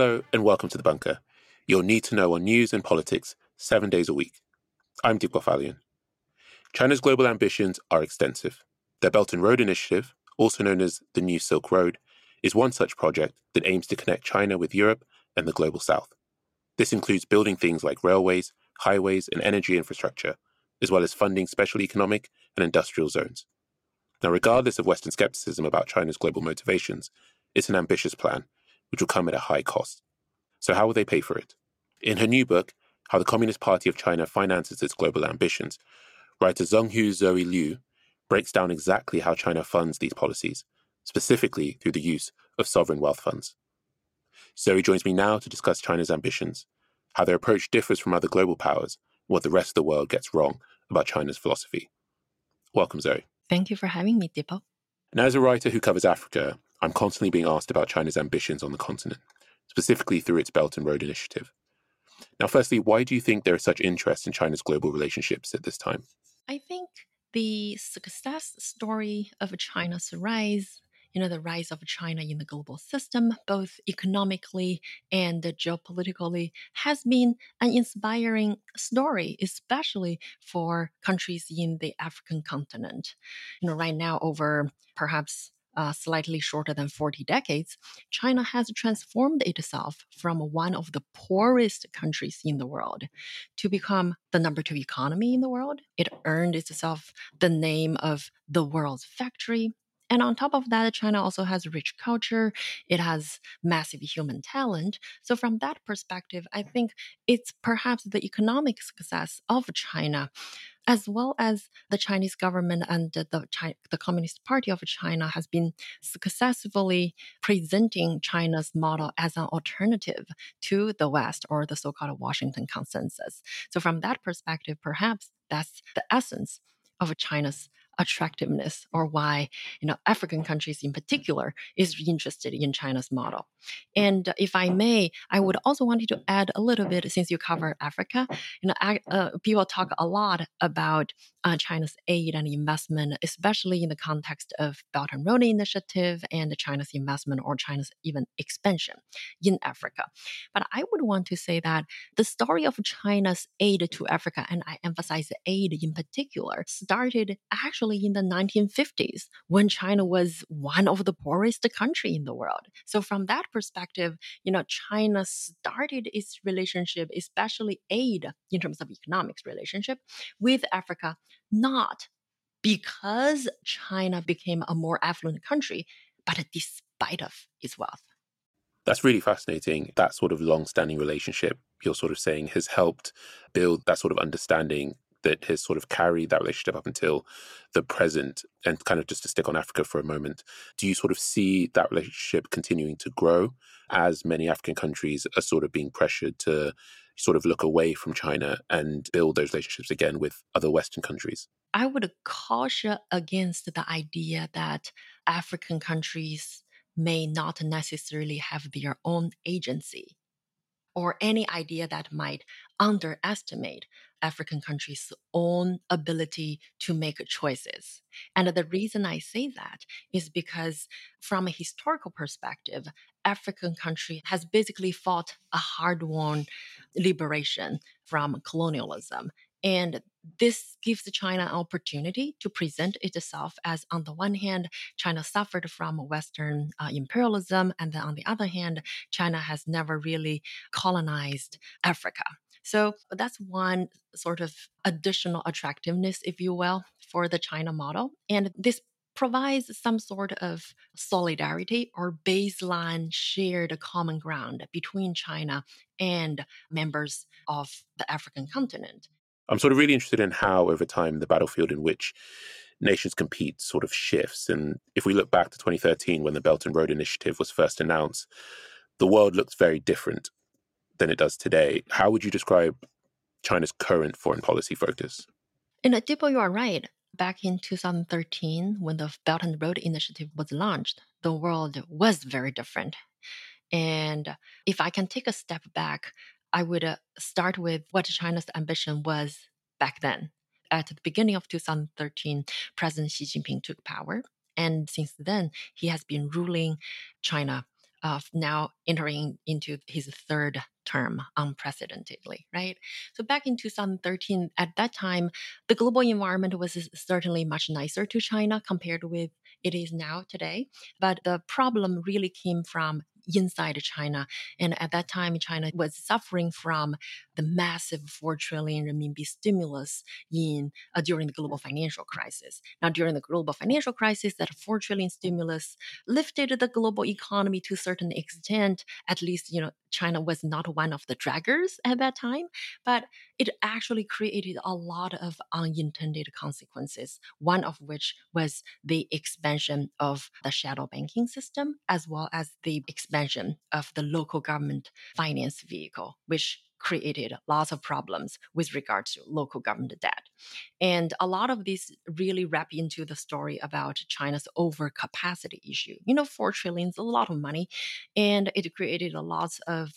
Hello, and welcome to The Bunker. You'll need to know on news and politics seven days a week. I'm Dipo Faloyin. China's global ambitions are extensive. Their Belt and Road Initiative, also known as the New Silk Road, is one such project that aims to connect China with Europe and the global south. This includes building things like railways, highways, and energy infrastructure, as well as funding special economic and industrial zones. Now, regardless of Western skepticism about China's global motivations, it's an ambitious plan which will come at a high cost. So, how will they pay for it? In her new book, How the Communist Party of China Finances Its Global Ambitions, writer Zongyuan Zoe Liu breaks down exactly how China funds these policies, specifically through the use of sovereign wealth funds. Zoe joins me now to discuss China's ambitions, how their approach differs from other global powers, and what the rest of the world gets wrong about China's philosophy. Welcome, Zoe. Thank you for having me, Dipo. And as a writer who covers Africa, I'm constantly being asked about China's ambitions on the continent, specifically through its Belt and Road Initiative. Now, firstly, why do you think there is such interest in China's global relationships at this time? I think the success story of China's rise you know, the rise of China in the global system, both economically and geopolitically, has been an inspiring story, especially for countries in the African continent. You know, right now, over perhaps uh, slightly shorter than 40 decades, China has transformed itself from one of the poorest countries in the world to become the number two economy in the world. It earned itself the name of the world's factory. And on top of that, China also has rich culture. It has massive human talent. So, from that perspective, I think it's perhaps the economic success of China as well as the Chinese government and the, the Communist Party of China has been successfully presenting China's model as an alternative to the West or the so-called Washington consensus. So from that perspective, perhaps that's the essence of China's attractiveness or why you know African countries in particular is interested in China's model. And if I may, I would also want you to add a little bit since you cover Africa. You know, uh, people talk a lot about uh, China's aid and investment, especially in the context of Belt and Road Initiative and China's investment or China's even expansion in Africa. But I would want to say that the story of China's aid to Africa, and I emphasize aid in particular, started actually actually in the 1950s when China was one of the poorest country in the world. So from that perspective, you know, China started its relationship, especially aid in terms of economics relationship with Africa, not because China became a more affluent country, but despite of its wealth. That's really fascinating. That sort of long-standing relationship you're sort of saying has helped build that sort of understanding that has sort of carried that relationship up until the present and kind of just to stick on Africa for a moment, do you sort of see that relationship continuing to grow as many African countries are sort of being pressured to sort of look away from China and build those relationships again with other Western countries? I would caution against the idea that African countries may not necessarily have their own agency or any idea that might underestimate African countries' own ability to make choices. And the reason I say that is because, from a historical perspective, African country has basically fought a hard-won liberation from colonialism. And this gives China an opportunity to present itself as, on the one hand, China suffered from Western uh, imperialism, and then on the other hand, China has never really colonized Africa. So that's one sort of additional attractiveness, if you will, for the China model. And this provides some sort of solidarity or baseline shared common ground between China and members of the African continent. I'm sort of really interested in how, over time, the battlefield in which nations compete sort of shifts. And if we look back to 2013, when the Belt and Road Initiative was first announced, the world looked very different than it does today. How would you describe China's current foreign policy focus? In a Dipo, you are right. Back in 2013, when the Belt and Road Initiative was launched, the world was very different. And if I can take a step back, I would uh, start with what China's ambition was back then. At the beginning of 2013, President Xi Jinping took power. And since then, he has been ruling China of now entering into his third term unprecedentedly, right? So back in 2013, at that time, the global environment was certainly much nicer to China compared with it is now today. But the problem really came from inside China. And at that time, China was suffering from the massive 4 trillion renminbi stimulus in uh, during the global financial crisis. Now, during the global financial crisis, that 4 trillion stimulus lifted the global economy to a certain extent. At least, you know, China was not one of the draggers at that time, but it actually created a lot of unintended consequences, one of which was the expansion of the shadow banking system, as well as the expansion of the local government finance vehicle, which created lots of problems with regards to local government debt. And a lot of these really wrap into the story about China's overcapacity issue. You know, four trillion is a lot of money, and it created a lot of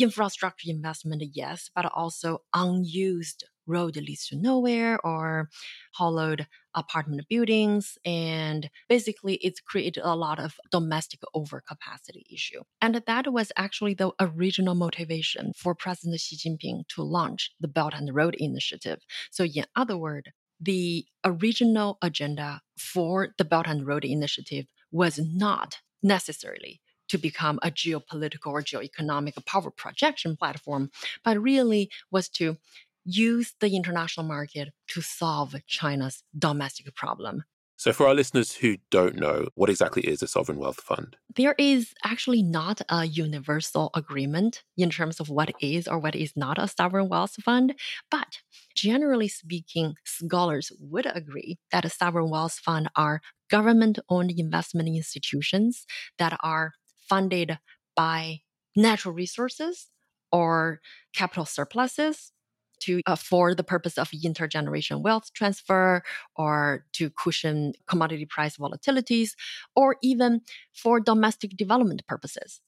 infrastructure investment, yes, but also unused road leads to nowhere or hollowed apartment buildings. And basically, it's created a lot of domestic overcapacity issue. And that was actually the original motivation for President Xi Jinping to launch the Belt and Road Initiative. So, in other words, the original agenda for the Belt and Road Initiative was not necessarily to become a geopolitical or geoeconomic power projection platform, but really was to use the international market to solve China's domestic problem. So, for our listeners who don't know, what exactly is a sovereign wealth fund? There is actually not a universal agreement in terms of what is or what is not a sovereign wealth fund. But generally speaking, scholars would agree that a sovereign wealth fund are government owned investment institutions that are funded by natural resources or capital surpluses to uh, for the purpose of intergeneration wealth transfer or to cushion commodity price volatilities or even for domestic development purposes.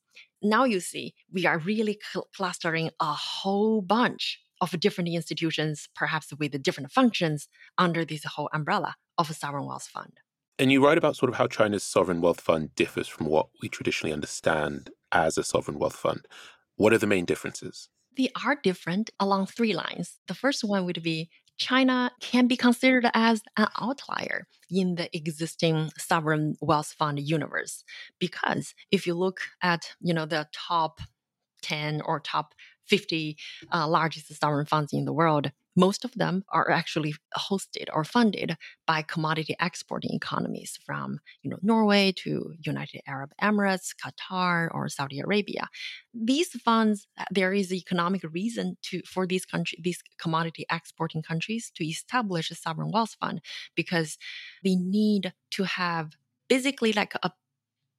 Now you see, we are really cl- clustering a whole bunch of different institutions, perhaps with different functions, under this whole umbrella of a sovereign wealth fund. And you write about sort of how China's sovereign wealth fund differs from what we traditionally understand as a sovereign wealth fund. What are the main differences? They are different along three lines. The first one would be China can be considered as an outlier in the existing sovereign wealth fund universe because if you look at you know the top 10 or top 50 uh, largest sovereign funds in the world most of them are actually hosted or funded by commodity exporting economies from you know Norway to United Arab Emirates, Qatar, or Saudi Arabia. These funds, uh, there is economic reason to for these country, these commodity exporting countries to establish a sovereign wealth fund because they need to have basically like a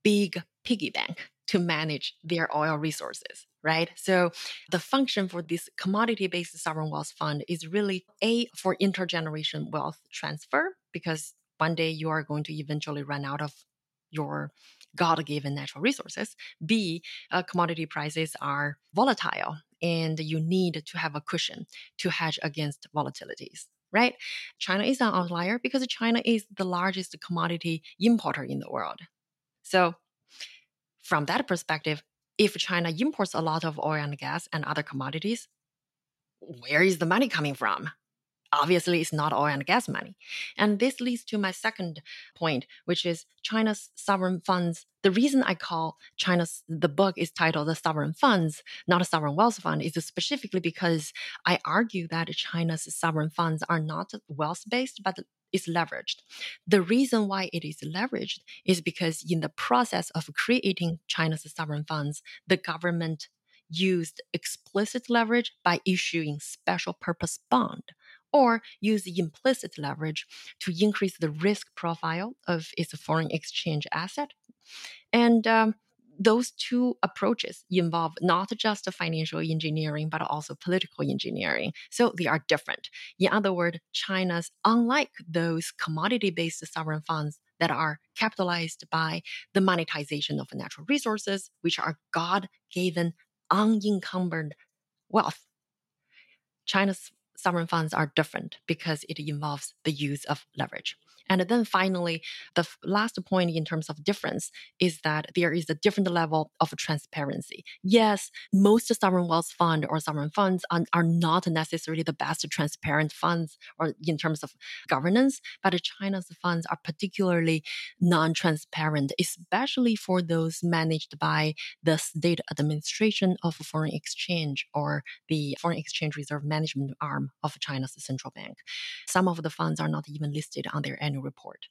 big piggy bank to manage their oil resources right? So the function for this commodity based sovereign wealth fund is really A, for intergeneration wealth transfer, because one day you are going to eventually run out of your God given natural resources. B, uh, commodity prices are volatile and you need to have a cushion to hedge against volatilities. Right? China is an outlier because China is the largest commodity importer in the world. So, from that perspective, if China imports a lot of oil and gas and other commodities, where is the money coming from? Obviously, it's not oil and gas money. And this leads to my second point, which is China's sovereign funds. The reason I call China's, the book is titled The Sovereign Funds, not a sovereign wealth fund, is specifically because I argue that China's sovereign funds are not wealth based, but is leveraged. The reason why it is leveraged is because in the process of creating China's sovereign funds, the government used explicit leverage by issuing special purpose bond or use implicit leverage to increase the risk profile of its foreign exchange asset. And um, those two approaches involve not just financial engineering, but also political engineering. So they are different. In other words, China's, unlike those commodity based sovereign funds that are capitalized by the monetization of natural resources, which are God given, unencumbered wealth, China's sovereign funds are different because it involves the use of leverage. And then finally, the last point in terms of difference is that there is a different level of transparency. Yes, most sovereign wealth fund or sovereign funds are, not necessarily the best transparent funds or in terms of governance, but China's funds are particularly non-transparent, especially for those managed by the state administration of foreign exchange or the foreign exchange reserve management arm of China's central bank. Some of the funds are not even listed on their annual report.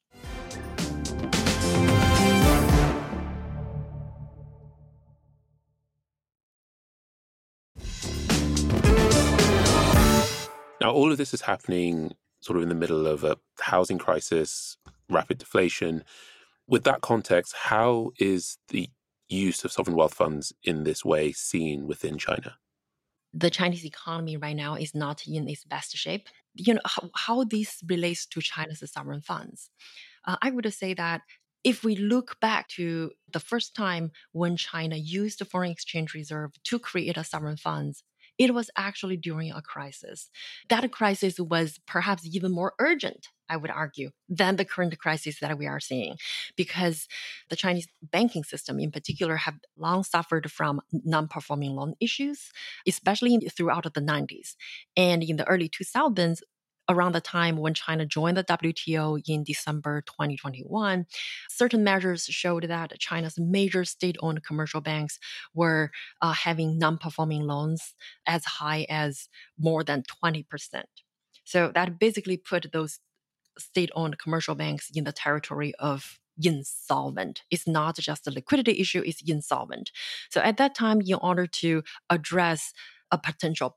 Now, all of this is happening sort of in the middle of a housing crisis, rapid deflation. With that context, how is the use of sovereign wealth funds in this way seen within China? The Chinese economy right now is not in its best shape. You know how, how this relates to China's sovereign funds. Uh, I would say that if we look back to the first time when China used the foreign exchange reserve to create a sovereign funds, it was actually during a crisis. That crisis was perhaps even more urgent, I would argue, than the current crisis that we are seeing, because the Chinese banking system in particular have long suffered from non-performing loan issues, especially throughout the 90s. And in the early 2000s, around the time when China joined the WTO in December 2021, certain measures showed that China's major state owned commercial banks were uh, having non performing loans as high as more than 20%. So that basically put those state owned commercial banks in the territory of insolvent. It's not just a liquidity issue, it's insolvent. So at that time, in order to address a potential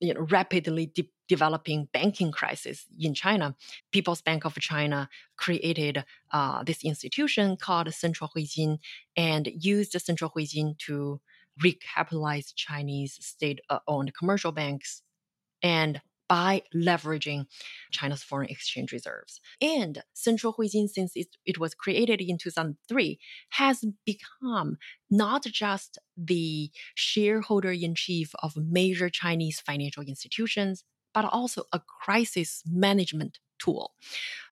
you know, rapidly de- developing banking crisis in China, People's Bank of China created uh, this institution called Central Huijin and used Central Huijin to recapitalize Chinese state-owned commercial banks and by leveraging China's foreign exchange reserves. And Central Huijin, since it, it was created in 2003, has become not just the shareholder in chief of major Chinese financial institutions, but also a crisis management tool.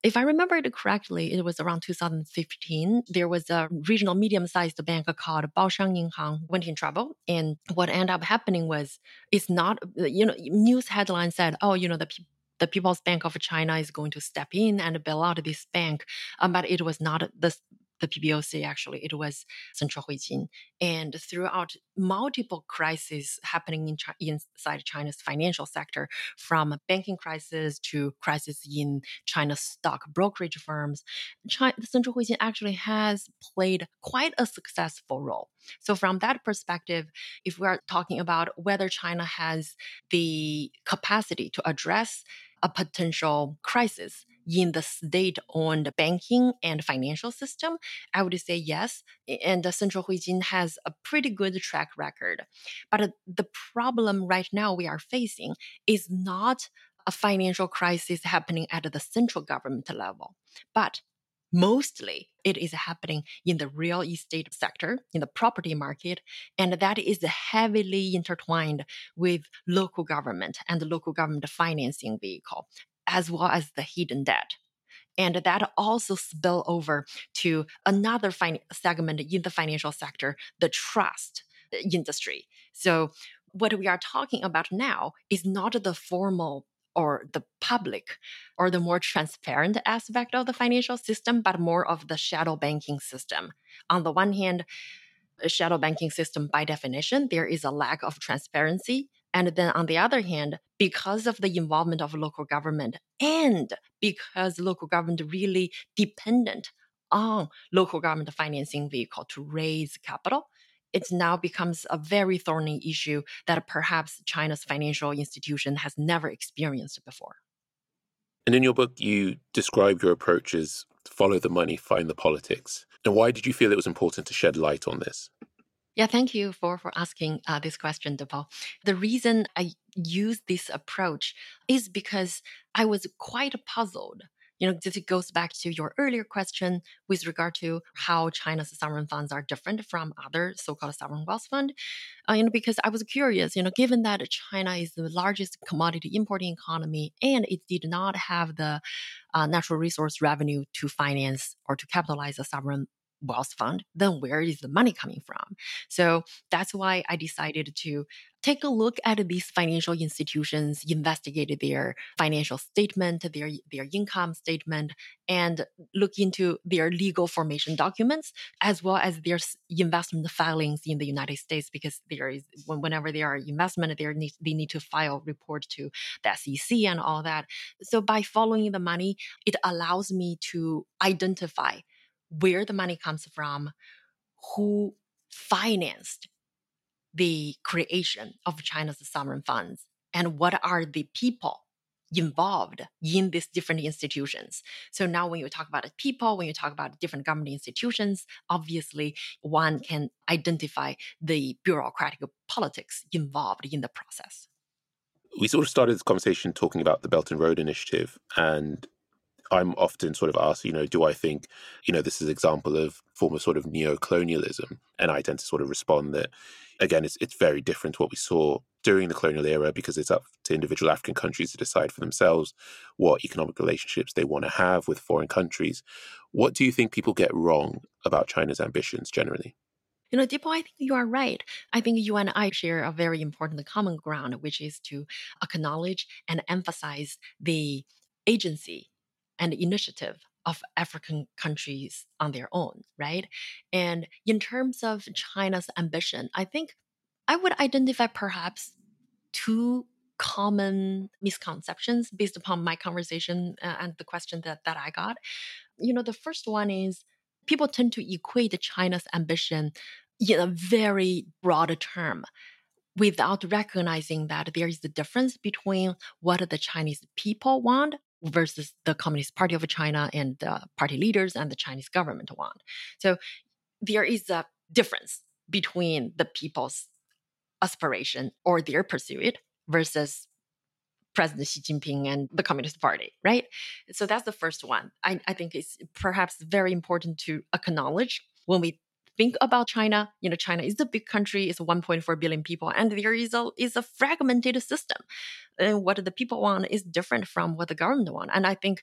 If I remember it correctly, it was around 2015. There was a regional medium-sized bank called Baoshan Yinhang went in trouble, and what ended up happening was it's not you know news headline said, oh you know the the People's Bank of China is going to step in and bail out this bank, um, but it was not the the PBOC actually, it was Central Huijin. And throughout multiple crises happening in Chi- inside China's financial sector, from banking crisis to crisis in China's stock brokerage firms, China, Central Huijin actually has played quite a successful role. So from that perspective, if we are talking about whether China has the capacity to address a potential crisis in the state owned banking and financial system? I would say yes. And the Central Huijin has a pretty good track record. But uh, the problem right now we are facing is not a financial crisis happening at the central government level, but mostly it is happening in the real estate sector, in the property market, and that is heavily intertwined with local government and the local government financing vehicle as well as the hidden debt. And that also spill over to another fin- segment in the financial sector, the trust uh, industry. So what we are talking about now is not the formal or the public or the more transparent aspect of the financial system, but more of the shadow banking system. On the one hand, shadow banking system, by definition, there is a lack of transparency and then on the other hand, because of the involvement of local government and because local government really dependent on local government financing vehicle to raise capital, it now becomes a very thorny issue that perhaps China's financial institution has never experienced before. And in your book, you describe your approach as follow the money, find the politics. And why did you feel it was important to shed light on this? Yeah, thank you for, for asking uh, this question, Dipo. The reason I use this approach is because I was quite puzzled You know, this goes back to your earlier question with regard to how China's sovereign funds are different from other so-called sovereign wealth fund. Uh, you know, because I was curious, you know, given that China is the largest commodity importing economy and it did not have the uh, natural resource revenue to finance or to capitalize a sovereign wealth fund, then where is the money coming from? So that's why I decided to take a look at these financial institutions, investigate their financial statement, their, their income statement, and look into their legal formation documents, as well as their investment filings in the United States, because there is, whenever there are investment, there need, they need to file report to the SEC and all that. So by following the money, it allows me to identify where the money comes from, who financed the creation of China's sovereign funds, and what are the people involved in these different institutions. So now when you talk about people, when you talk about different government institutions, obviously one can identify the bureaucratic politics involved in the process. We sort of started this conversation talking about the Belt and Road Initiative and I'm often sort of asked, you know, do I think, you know, this is an example of form of sort of neo-colonialism? And I tend to sort of respond that, again, it's it's very different to what we saw during the colonial era because it's up to individual African countries to decide for themselves what economic relationships they want to have with foreign countries. What do you think people get wrong about China's ambitions generally? You know, Dipo, I think you are right. I think you and I share a very important common ground, which is to acknowledge and emphasize the agency and initiative of African countries on their own, right? And in terms of China's ambition, I think I would identify perhaps two common misconceptions based upon my conversation uh, and the question that, that I got. You know, the first one is people tend to equate China's ambition in a very broad term without recognizing that there is a difference between what the Chinese people want versus the Communist Party of China and the party leaders and the Chinese government want. So there is a difference between the people's aspiration or their pursuit versus President Xi Jinping and the Communist Party, right? So that's the first one. I, I think it's perhaps very important to acknowledge when we think about China, you know, China is a big country, it's 1.4 billion people, and there is a is a fragmented system. And what the people want is different from what the government want, and I think,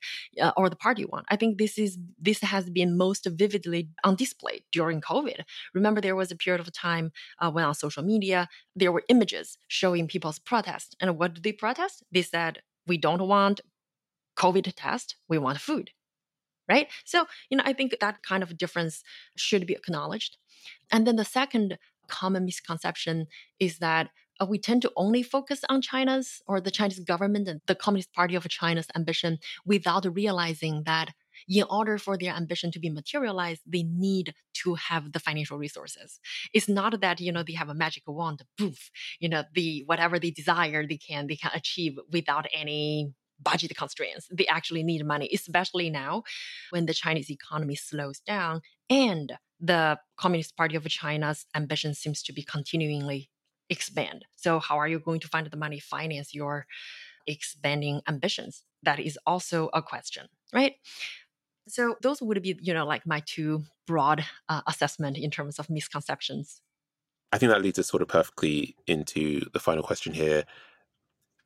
uh, or the party want. I think this is this has been most vividly on display during COVID. Remember, there was a period of time uh, when on social media there were images showing people's protest, and what did they protest? They said, "We don't want COVID test, we want food." Right? So, you know, I think that kind of difference should be acknowledged. And then the second common misconception is that uh, we tend to only focus on China's or the Chinese government and the Communist Party of China's ambition without realizing that in order for their ambition to be materialized, they need to have the financial resources. It's not that, you know, they have a magic wand, poof, you know, the whatever they desire, they can they can achieve without any budget constraints. They actually need money, especially now when the Chinese economy slows down and the Communist Party of China's ambition seems to be continually expand. So how are you going to find the money finance your expanding ambitions? That is also a question, right? So those would be, you know, like my two broad uh, assessment in terms of misconceptions. I think that leads us sort of perfectly into the final question here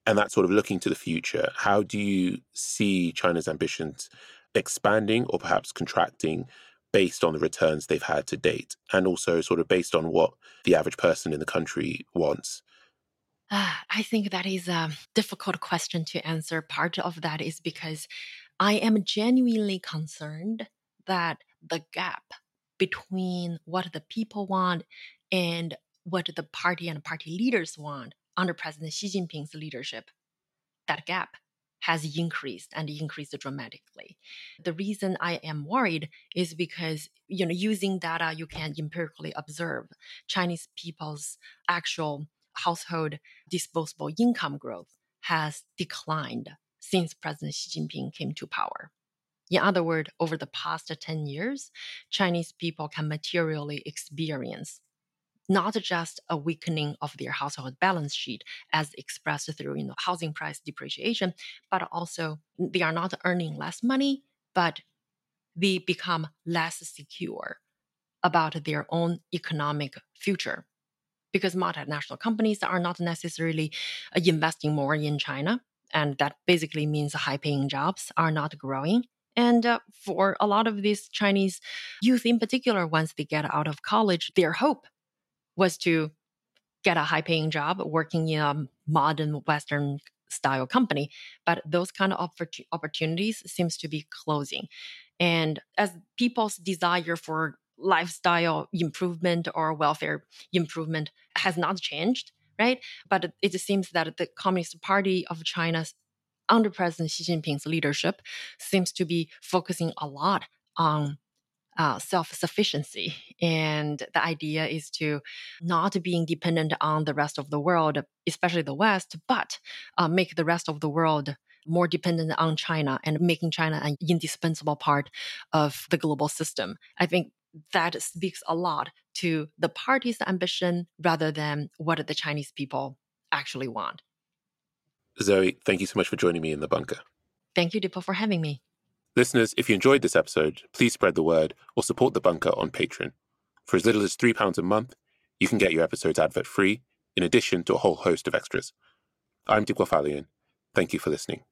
and that sort of looking to the future, how do you see China's ambitions expanding or perhaps contracting based on the returns they've had to date, and also sort of based on what the average person in the country wants? Uh, I think that is a difficult question to answer. Part of that is because I am genuinely concerned that the gap between what the people want and what the party and party leaders want under President Xi Jinping's leadership, that gap has increased and increased dramatically. The reason I am worried is because you know using data you can empirically observe Chinese people's actual household disposable income growth has declined since President Xi Jinping came to power. In other words, over the past 10 years, Chinese people can materially experience not just a weakening of their household balance sheet as expressed through you know, housing price depreciation, but also they are not earning less money, but they become less secure about their own economic future. Because multinational companies are not necessarily uh, investing more in China, and that basically means high paying jobs are not growing. And uh, for a lot of these Chinese youth in particular, once they get out of college, their hope was to get a high paying job working in a modern Western style company. But those kind of opportunities seems to be closing. And as people's desire for lifestyle improvement or welfare improvement has not changed, right? But it seems that the Communist Party of China's under President Xi Jinping's leadership seems to be focusing a lot on uh, self-sufficiency and the idea is to not being dependent on the rest of the world especially the west but uh, make the rest of the world more dependent on china and making china an indispensable part of the global system i think that speaks a lot to the party's ambition rather than what the Chinese people actually want. Zoe, thank you so much for joining me in the bunker. Thank you, Dipo, for having me. Listeners, if you enjoyed this episode, please spread the word or support the bunker on Patreon. For as little as £3 a month, you can get your episodes advert free, in addition to a whole host of extras. I'm Dipo Faloyin. Thank you for listening.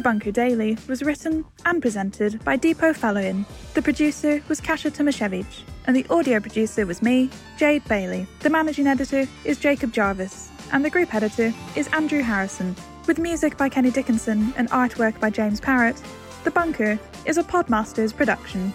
The Bunker Daily was written and presented by Dipo Faloyin. The producer was Kasia Tomasiewicz, and the audio producer was me, Jade Bailey. The managing editor is Jacob Jarvis, and the group editor is Andrew Harrison. With music by Kenny Dickinson and artwork by James Parrott, The Bunker is a Podmasters production.